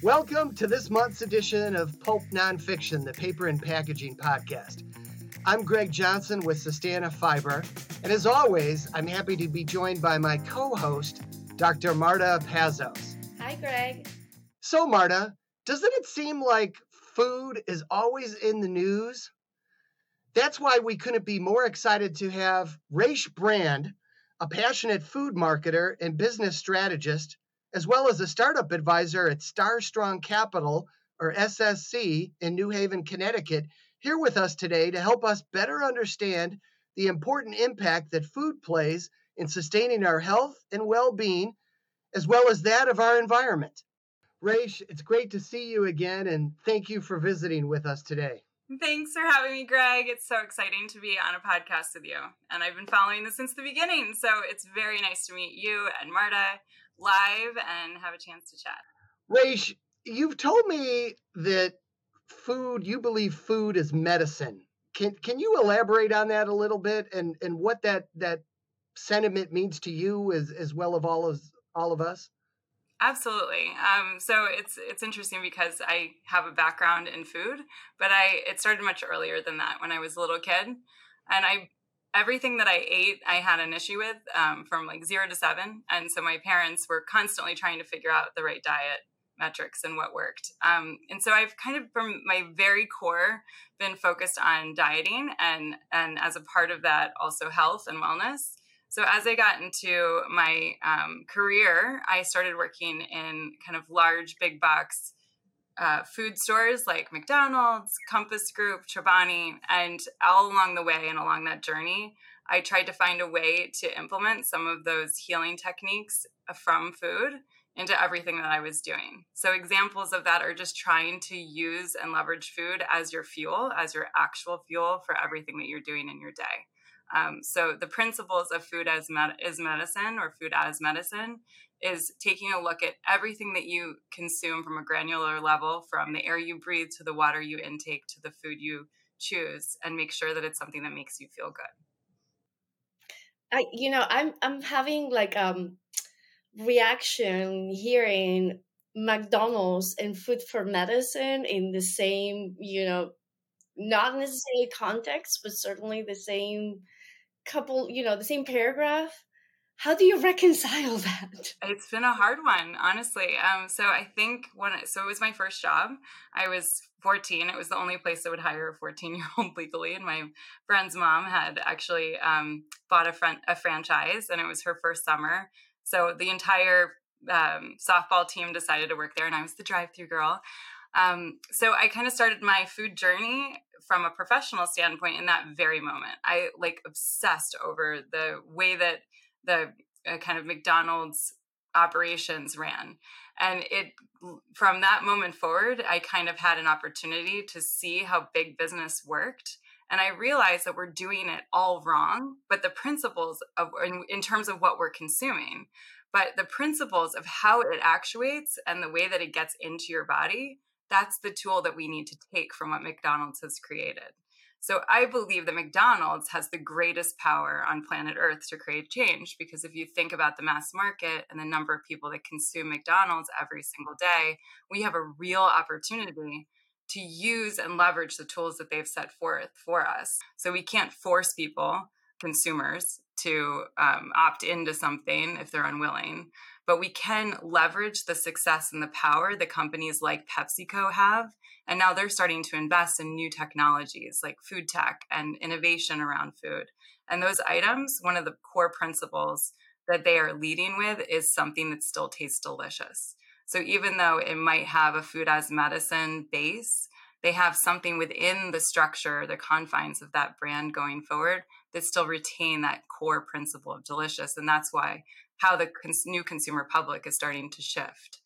Welcome to this month's edition of Pulp Nonfiction, the paper and packaging podcast. I'm Greg Johnson with Sustana Fiber, and as always, I'm happy to be joined by my co host, Dr. Marta Pazos. Hi, Greg. So, Marta, doesn't it seem like food is always in the news? That's why we couldn't be more excited to have Raish Brand, a passionate food marketer and business strategist, as well as a startup advisor at Star Strong Capital, or SSC, in New Haven, Connecticut, here with us today to help us better understand the important impact that food plays in sustaining our health and well being, as well as that of our environment. Raish, it's great to see you again, and thank you for visiting with us today. Thanks for having me, Greg. It's so exciting to be on a podcast with you. And I've been following this since the beginning. So it's very nice to meet you and Marta live and have a chance to chat. Raish, you've told me that food, you believe food is medicine. Can can you elaborate on that a little bit and, and what that that sentiment means to you as as well of all of all of us? Absolutely. Um, so it's it's interesting because I have a background in food, but I it started much earlier than that when I was a little kid, and I everything that I ate I had an issue with um, from like zero to seven, and so my parents were constantly trying to figure out the right diet metrics and what worked. Um, and so I've kind of from my very core been focused on dieting and and as a part of that also health and wellness. So as I got into my um, career, I started working in kind of large big box uh, food stores like McDonald's, Compass Group, Chobani, and all along the way and along that journey, I tried to find a way to implement some of those healing techniques from food into everything that I was doing. So, examples of that are just trying to use and leverage food as your fuel, as your actual fuel for everything that you're doing in your day. Um, so, the principles of food as med- is medicine or food as medicine is taking a look at everything that you consume from a granular level, from the air you breathe to the water you intake to the food you choose, and make sure that it's something that makes you feel good. I, you know, I'm I'm having like um reaction hearing McDonald's and food for medicine in the same, you know, not necessarily context, but certainly the same couple, you know, the same paragraph. How do you reconcile that? It's been a hard one, honestly. Um, so I think when it, so it was my first job. I was 14. It was the only place that would hire a 14 year old legally, and my friend's mom had actually um, bought a, fran- a franchise, and it was her first summer. So the entire um, softball team decided to work there, and I was the drive-through girl. Um, so I kind of started my food journey from a professional standpoint in that very moment. I like obsessed over the way that the uh, kind of McDonald's operations ran. And it from that moment forward, I kind of had an opportunity to see how big business worked and I realized that we're doing it all wrong, but the principles of, in, in terms of what we're consuming, but the principles of how it actuates and the way that it gets into your body, that's the tool that we need to take from what McDonald's has created. So I believe that McDonald's has the greatest power on planet Earth to create change because if you think about the mass market and the number of people that consume McDonald's every single day, we have a real opportunity to use and leverage the tools that they've set forth for us. So we can't force people, consumers, to um, opt into something if they're unwilling, but we can leverage the success and the power that companies like PepsiCo have. And now they're starting to invest in new technologies like food tech and innovation around food. And those items, one of the core principles that they are leading with is something that still tastes delicious. So even though it might have a food as medicine base, they have something within the structure, the confines of that brand going forward that still retain that core principle of delicious. And that's why how the cons- new consumer public is starting to shift.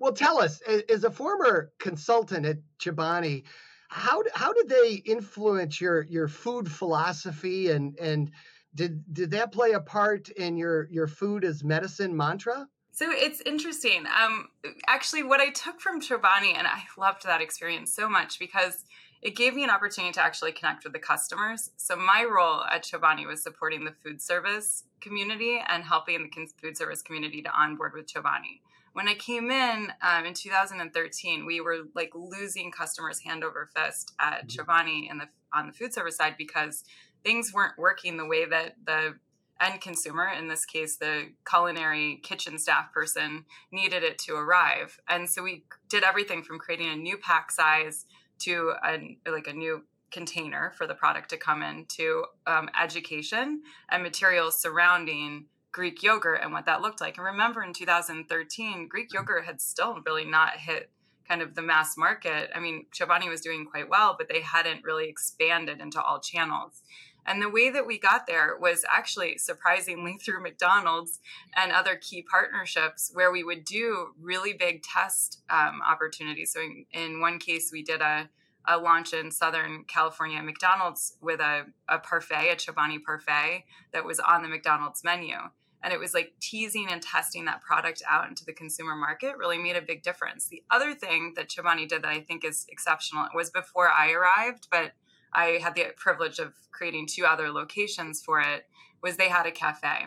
Well, tell us, as a former consultant at Chobani, how how did they influence your your food philosophy and and did did that play a part in your your food as medicine mantra? So it's interesting. Um, actually, what I took from Chobani, and I loved that experience so much because it gave me an opportunity to actually connect with the customers. So my role at Chobani was supporting the food service community and helping the food service community to onboard with Chobani. When I came in um, in 2013, we were like losing customers hand over fist at mm-hmm. Chobani in the on the food service side because things weren't working the way that the end consumer, in this case, the culinary kitchen staff person, needed it to arrive. And so we did everything from creating a new pack size to a, like a new container for the product to come in to um, education and materials surrounding Greek yogurt and what that looked like. And remember in 2013, Greek yogurt had still really not hit kind of the mass market. I mean, Chobani was doing quite well, but they hadn't really expanded into all channels. And the way that we got there was actually surprisingly through McDonald's and other key partnerships where we would do really big test um, opportunities. So, in, in, one case, we did a, a launch in Southern California McDonald's with a, a parfait, a Chobani parfait that was on the McDonald's menu and it was like teasing and testing that product out into the consumer market really made a big difference. The other thing that Chobani did that I think is exceptional was before I arrived, but I had the privilege of creating two other locations for it, was they had a cafe.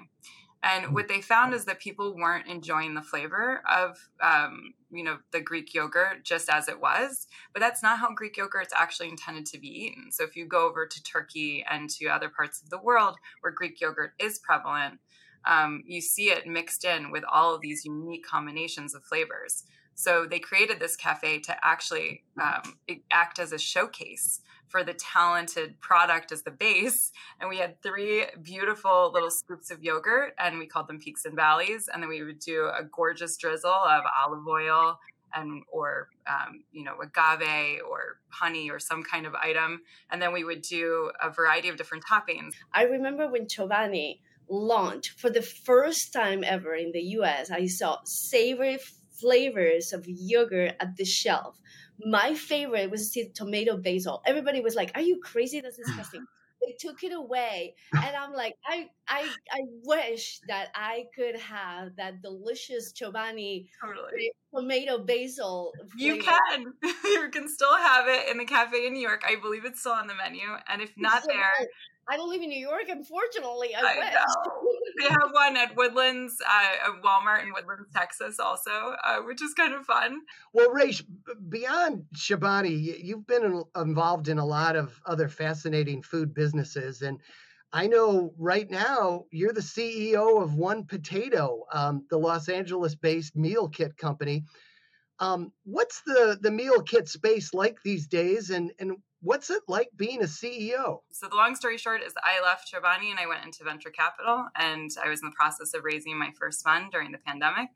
And mm. what they found is that people weren't enjoying the flavor of, um, you know, the Greek yogurt just as it was. But that's not how Greek yogurt is actually intended to be eaten. So if you go over to Turkey and to other parts of the world where Greek yogurt is prevalent, um, you see it mixed in with all of these unique combinations of flavors. So they created this cafe to actually um, act as a showcase for the talented product as the base. And we had three beautiful little scoops of yogurt, and we called them peaks and valleys. And then we would do a gorgeous drizzle of olive oil and or um, you know agave or honey or some kind of item and then we would do a variety of different toppings i remember when chobani launched for the first time ever in the US, I saw savory flavors of yogurt at the shelf. My favorite was the tomato basil. Everybody was like, "Are you crazy? That's disgusting." they took it away, and I'm like, I, I, I wish that I could have that delicious Chobani totally. tomato basil. Flavor. You can, you can still have it in the cafe in New York. I believe it's still on the menu, and if not there. Good I don't live in New York, unfortunately. I, I wish. they have one at Woodlands, uh, Walmart in Woodlands, Texas, also, uh, which is kind of fun. Well, Raish, beyond Chobani, you've been involved in a lot of other fascinating food businesses, and I know right now you're the CEO of One Potato, um, the Los Angeles-based meal kit company. Um, what's the the meal kit space like these days, and and What's it like being a CEO? So, the long story short is I left Chobani and I went into venture capital, and I was in the process of raising my first fund during the pandemic.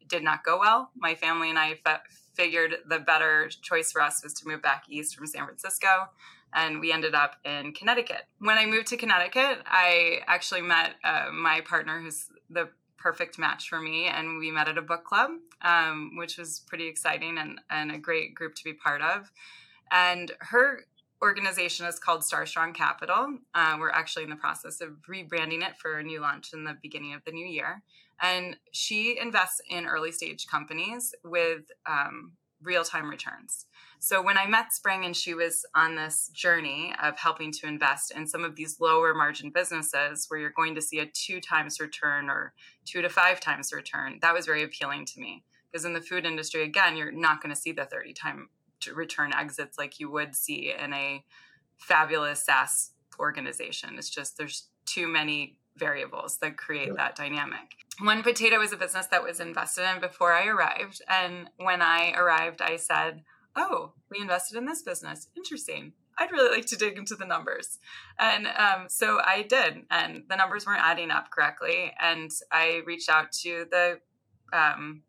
It did not go well. My family and I fe- figured the better choice for us was to move back east from San Francisco, and we ended up in Connecticut. When I moved to Connecticut, I actually met uh, my partner, who's the perfect match for me and we met at a book club um, which was pretty exciting and, and a great group to be part of and her organization is called Star Strong Capital. Uh, we're actually in the process of rebranding it for a new launch in the beginning of the new year. And she invests in early stage companies with um, real time returns. So when I met Spring and she was on this journey of helping to invest in some of these lower margin businesses where you're going to see a two times return or two to five times return, that was very appealing to me. Because in the food industry, again, you're not going to see the 30 time return exits like you would see in a fabulous SaaS organization. It's just there's too many variables that create that dynamic. One Potato is a business that was invested in before I arrived. And when I arrived, I said, Oh, we invested in this business. Interesting. I'd really like to dig into the numbers. And um, so I did. And the numbers weren't adding up correctly. And I reached out to the, um,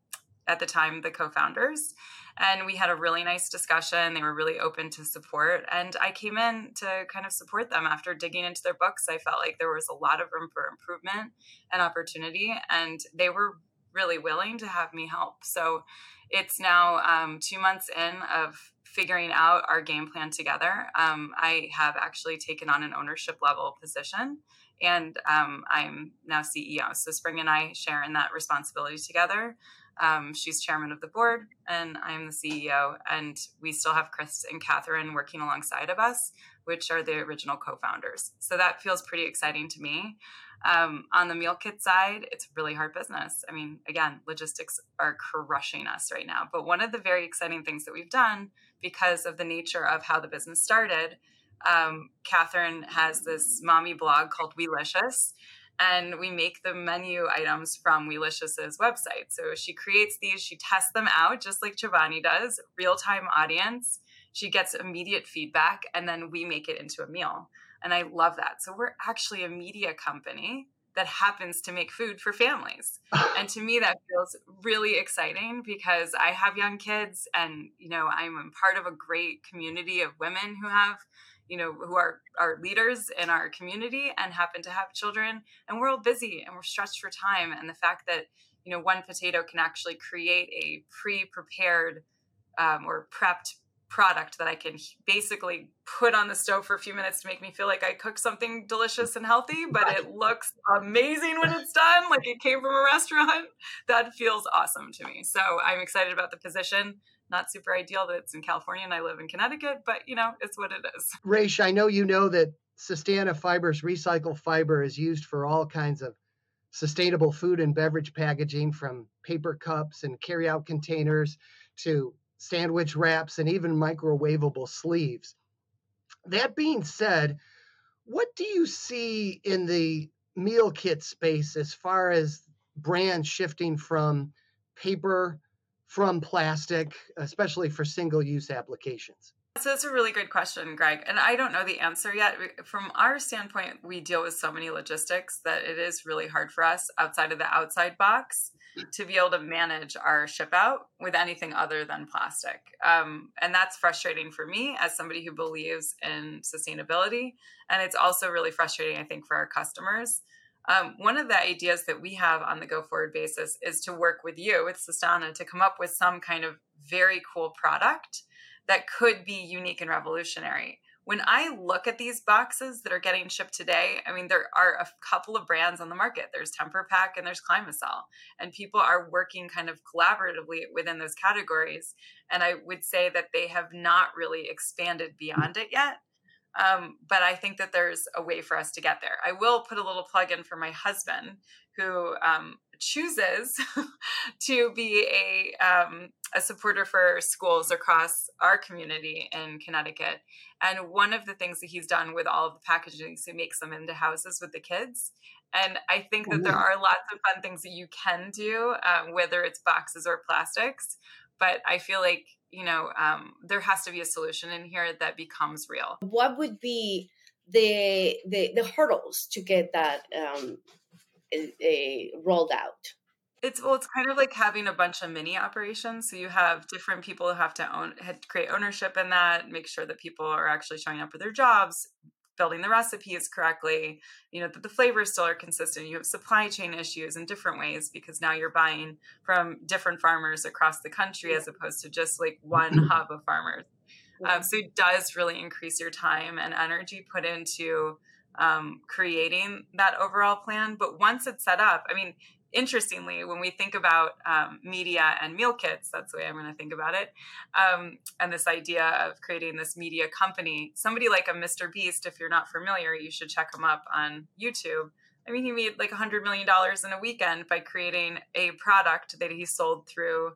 at the time, the co founders and we had a really nice discussion. They were really open to support. And I came in to kind of support them after digging into their books. I felt like there was a lot of room for improvement and opportunity. And they were really willing to have me help. So it's now um, two months in of figuring out our game plan together. Um, I have actually taken on an ownership level position and um, I'm now CEO. So Spring and I share in that responsibility together. Um, she's chairman of the board, and I'm the CEO. And we still have Chris and Catherine working alongside of us, which are the original co founders. So that feels pretty exciting to me. Um, on the meal kit side, it's really hard business. I mean, again, logistics are crushing us right now. But one of the very exciting things that we've done because of the nature of how the business started, um, Catherine has this mommy blog called Weelicious, and we make the menu items from Weelicious's website. So she creates these, she tests them out just like Chobani does, real time audience. She gets immediate feedback, and then we make it into a meal. And I love that. So we're actually a media company that happens to make food for families. and to me that feels really exciting because I have young kids and you know I'm part of a great community of women who have you know who are our leaders in our community and happen to have children and we're all busy and we're stretched for time and the fact that you know one potato can actually create a pre-prepared um, or prepped product that I can basically put on the stove for a few minutes to make me feel like I cooked something delicious and healthy, but right. it looks amazing when it's done, like it came from a restaurant. That feels awesome to me. So I'm excited about the position. Not super ideal that it's in California and I live in Connecticut, but you know, it's what it is. Raish, I know you know that Sustana Fibers recycled fiber is used for all kinds of sustainable food and beverage packaging from paper cups and carry-out containers to sandwich wraps, and even microwavable sleeves. That being said, what do you see in the meal kit space as far as brands shifting from paper from plastic, especially for single use applications? So that's a really good question, Greg. And I don't know the answer yet. From our standpoint, we deal with so many logistics that it is really hard for us outside of the outside box to be able to manage our ship out with anything other than plastic. Um, and that's frustrating for me as somebody who believes in sustainability. And it's also really frustrating, I think, for our customers. Um, one of the ideas that we have on the go forward basis is to work with you, with Sustana, to come up with some kind of very cool product that could be unique and revolutionary when I look at these boxes that are getting shipped today, I mean, there are a couple of brands on the market. There's TemperPack and there's Climasol, and people are working kind of collaboratively within those categories. And I would say that they have not really expanded beyond it yet. Um, but I think that there's a way for us to get there. I will put a little plug in for my husband, who um, chooses to be a um, a supporter for schools across our community in Connecticut. And one of the things that he's done with all of the packaging is he makes them into houses with the kids. And I think that there are lots of fun things that you can do, um, whether it's boxes or plastics. But I feel like you know um, there has to be a solution in here that becomes real. What would be the the, the hurdles to get that um, a, rolled out? It's well, it's kind of like having a bunch of mini operations. So you have different people who have to own, have to create ownership in that, make sure that people are actually showing up for their jobs, building the recipes correctly. You know that the flavors still are consistent. You have supply chain issues in different ways because now you're buying from different farmers across the country as opposed to just like one hub of farmers. Um, so it does really increase your time and energy put into um, creating that overall plan. But once it's set up, I mean, interestingly, when we think about um, media and meal kits, that's the way I'm going to think about it, um, and this idea of creating this media company, somebody like a Mr. Beast, if you're not familiar, you should check him up on YouTube. I mean, he made like $100 million in a weekend by creating a product that he sold through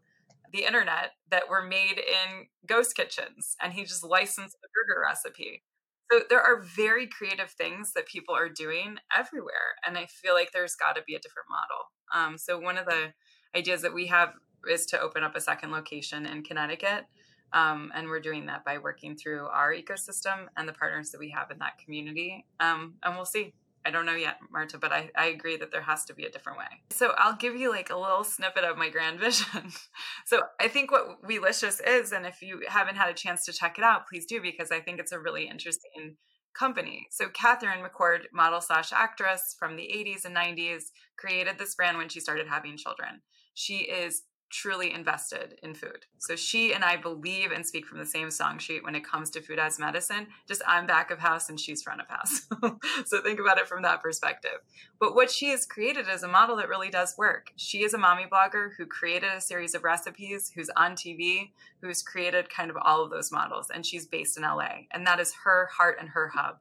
the internet that were made in ghost kitchens, and he just licensed the burger recipe. So there are very creative things that people are doing everywhere, and I feel like there's got to be a different model. Um, so one of the ideas that we have is to open up a second location in Connecticut. Um, and we're doing that by working through our ecosystem and the partners that we have in that community. Um, and we'll see. I don't know yet, Marta, but I, I agree that there has to be a different way. So I'll give you like a little snippet of my grand vision. so I think what Weelicious is, and if you haven't had a chance to check it out, please do because I think it's a really interesting company. So Catherine McCord, model slash actress from the 80s and 90s, created this brand when she started having children. She is truly invested in food. So she and I believe and speak from the same song sheet when it comes to food as medicine. Just I'm back of house and she's front of house. so think about it from that perspective. But what she has created is a model that really does work. She is a mommy blogger who created a series of recipes, who's on TV, who's created kind of all of those models, and she's based in LA. And that is her heart and her hub.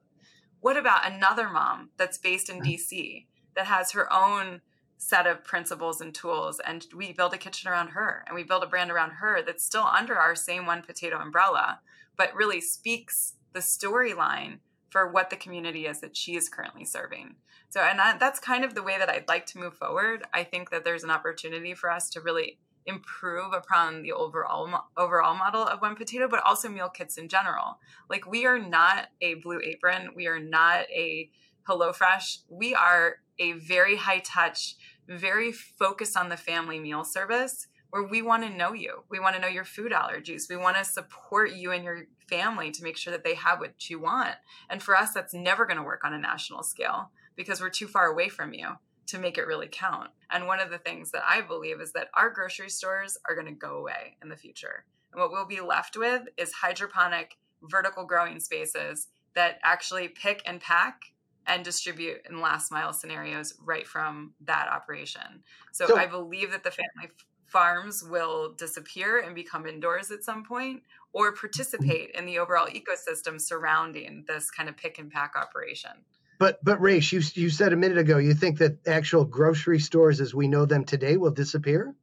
What about another mom that's based in DC that has her own set of principles and tools and we build a kitchen around her and we build a brand around her that's still under our same one potato umbrella but really speaks the storyline for what the community is that she is currently serving. So and I, that's kind of the way that i'd like to move forward. I think that there's an opportunity for us to really improve upon the overall overall model of one potato but also meal kits in general. Like we are not a blue apron. We are not a HelloFresh, we are a very high touch very focused on the family meal service where we want to know you. We want to know your food allergies. We want to support you and your family to make sure that they have what you want. And for us, that's never going to work on a national scale because we're too far away from you to make it really count. And one of the things that I believe is that our grocery stores are going to go away in the future. And what we'll be left with is hydroponic, vertical growing spaces that actually pick and pack and distribute in last mile scenarios right from that operation. So, so I believe that the family farms will disappear and become indoors at some point or participate in the overall ecosystem surrounding this kind of pick and pack operation. But but Raish, you you said a minute ago you think that actual grocery stores as we know them today will disappear?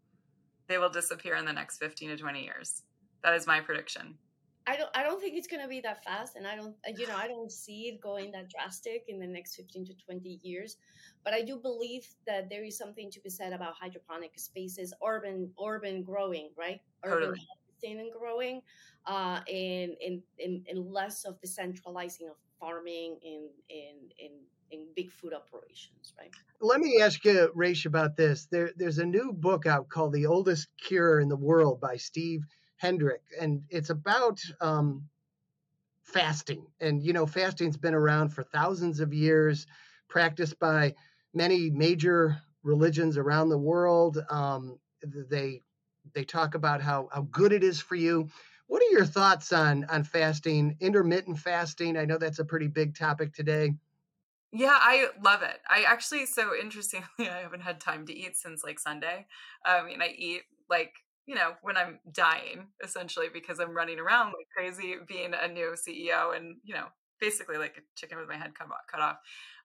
They will disappear in the next 15 to 20 years. That is my prediction. I don't I don't think it's gonna be that fast, and I don't you know I don't see it going that drastic in the next fifteen to twenty years. But I do believe that there is something to be said about hydroponic spaces, urban urban growing, right? Urban totally. and growing, uh, and, and and and less of the centralizing of farming in in in in big food operations, right? Let me ask you, Raish, about this. There, there's a new book out called "The Oldest Cure in the World" by Steve Hendricks, and it's about um, fasting. And you know, fasting's been around for thousands of years, practiced by many major religions around the world. Um, they they talk about how how good it is for you. What are your thoughts on on fasting, intermittent fasting? I know that's a pretty big topic today. Yeah, I love it. I actually, so interestingly, I haven't had time to eat since like Sunday. I mean, I eat like you know, when I'm dying, essentially, because I'm running around like crazy being a new CEO and, you know, basically like a chicken with my head cut off.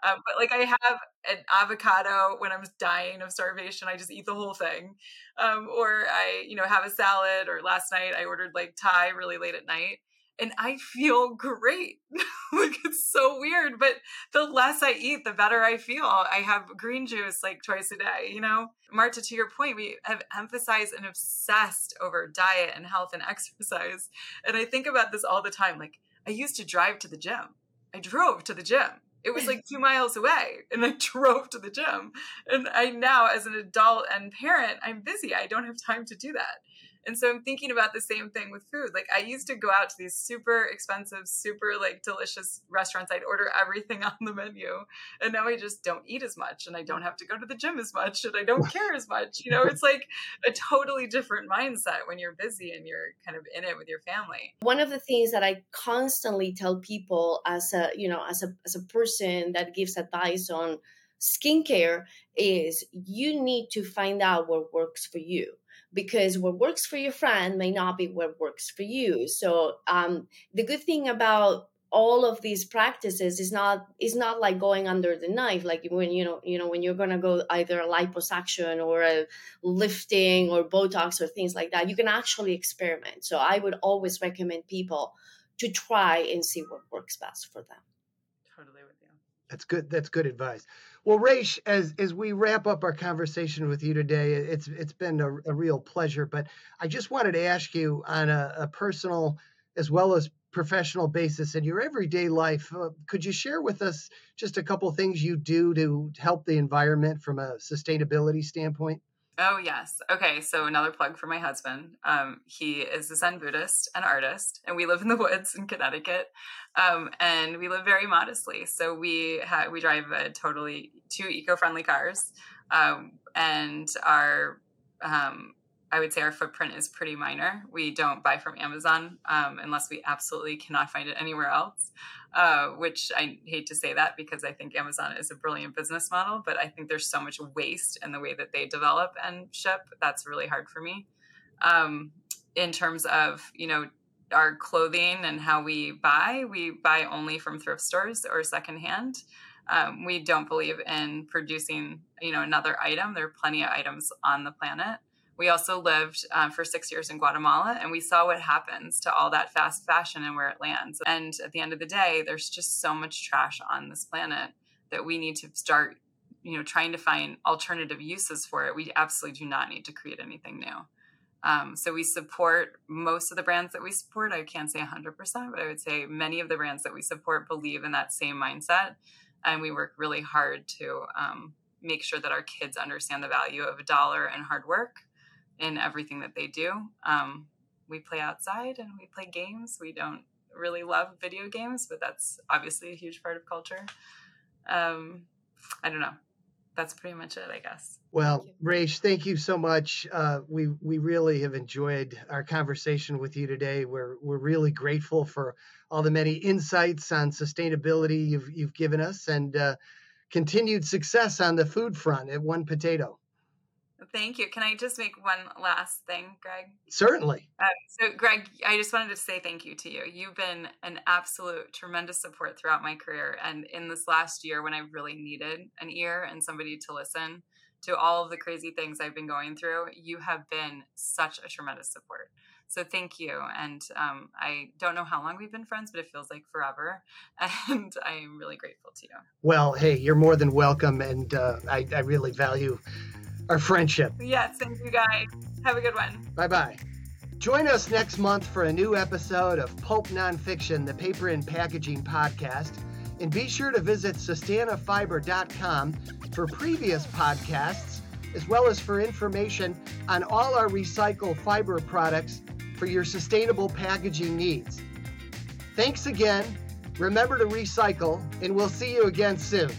Um, but like I have an avocado when I'm dying of starvation, I just eat the whole thing. Um, or I, you know, have a salad. Or last night I ordered like Thai really late at night and I feel great. like it's so weird, but the less I eat, the better I feel. I have green juice like twice a day, you know? Marta, to your point, we have emphasized and obsessed over diet and health and exercise. And I think about this all the time. Like, I used to drive to the gym. I drove to the gym. It was like two miles away, and I drove to the gym. And I now, as an adult and parent, I'm busy. I don't have time to do that. And so I'm thinking about the same thing with food. Like I used to go out to these super expensive, super like delicious restaurants. I'd order everything on the menu. And now I just don't eat as much and I don't have to go to the gym as much and I don't care as much. You know, it's like a totally different mindset when you're busy and you're kind of in it with your family. One of the things that I constantly tell people as a, you know, as a as a person that gives advice on skincare is you need to find out what works for you because what works for your friend may not be what works for you. So um, the good thing about all of these practices is not is not like going under the knife like when you know you know when you're going to go either a liposuction or a lifting or botox or things like that you can actually experiment. So i would always recommend people to try and see what works best for them. Totally with you. That's good that's good advice well, Raish, as as we wrap up our conversation with you today, it's it's been a, a real pleasure. But I just wanted to ask you on a, a personal as well as professional basis in your everyday life, uh, could you share with us just a couple things you do to help the environment from a sustainability standpoint? Oh, yes. Okay. So, another plug for my husband. Um, he is a Zen Buddhist and artist, and we live in the woods in Connecticut. Um, and we live very modestly. So, we, ha- we drive a totally two eco friendly cars. Um, and our, um, I would say our footprint is pretty minor. We don't buy from Amazon um, unless we absolutely cannot find it anywhere else. Uh, which I hate to say that because I think Amazon is a brilliant business model, but I think there's so much waste in the way that they develop and ship. That's really hard for me. Um, in terms of you know our clothing and how we buy, we buy only from thrift stores or secondhand. Um, we don't believe in producing you know another item. There are plenty of items on the planet we also lived uh, for six years in Guatemala and we saw what happens to all that fast fashion and where it lands. And at the end of the day, there's just so much trash on this planet that we need to start, you know, trying to find alternative uses for it. We absolutely do not need to create anything new. Um, so we support most of the brands that we support. I can't say 100%, but I would say many of the brands that we support believe in that same mindset. And we work really hard to um, make sure that our kids understand the value of a dollar and hard work in everything that they do. Um, we play outside and we play games. We don't really love video games, but that's obviously a huge part of culture. Um, I don't know. That's pretty much it, I guess. Well, Raish, thank you so much. Uh, we we really have enjoyed our conversation with you today. We're we're really grateful for all the many insights on sustainability you've you've given us, and uh, continued success on the food front at One Potato. Thank you. Can I just make one last thing, Greg? Certainly. Uh, so, Greg, I just wanted to say thank you to you. You've been an absolute tremendous support throughout my career. And in this last year, when I really needed an ear and somebody to listen to all of the crazy things I've been going through, you have been such a tremendous support. So thank you. And um, I don't know how long we've been friends, but it feels like forever. And I am really grateful to you. Well, hey, you're more than welcome. And uh, I, I really value our friendship. Yes, thank you guys. Have a good one. Bye bye. Join us next month for a new episode of Pulp Nonfiction, the paper and packaging podcast. And be sure to visit sustanafiber.com for previous podcasts, as well as for information on all our recycled fiber products for your sustainable packaging needs. Thanks again. Remember to recycle, and we'll see you again soon.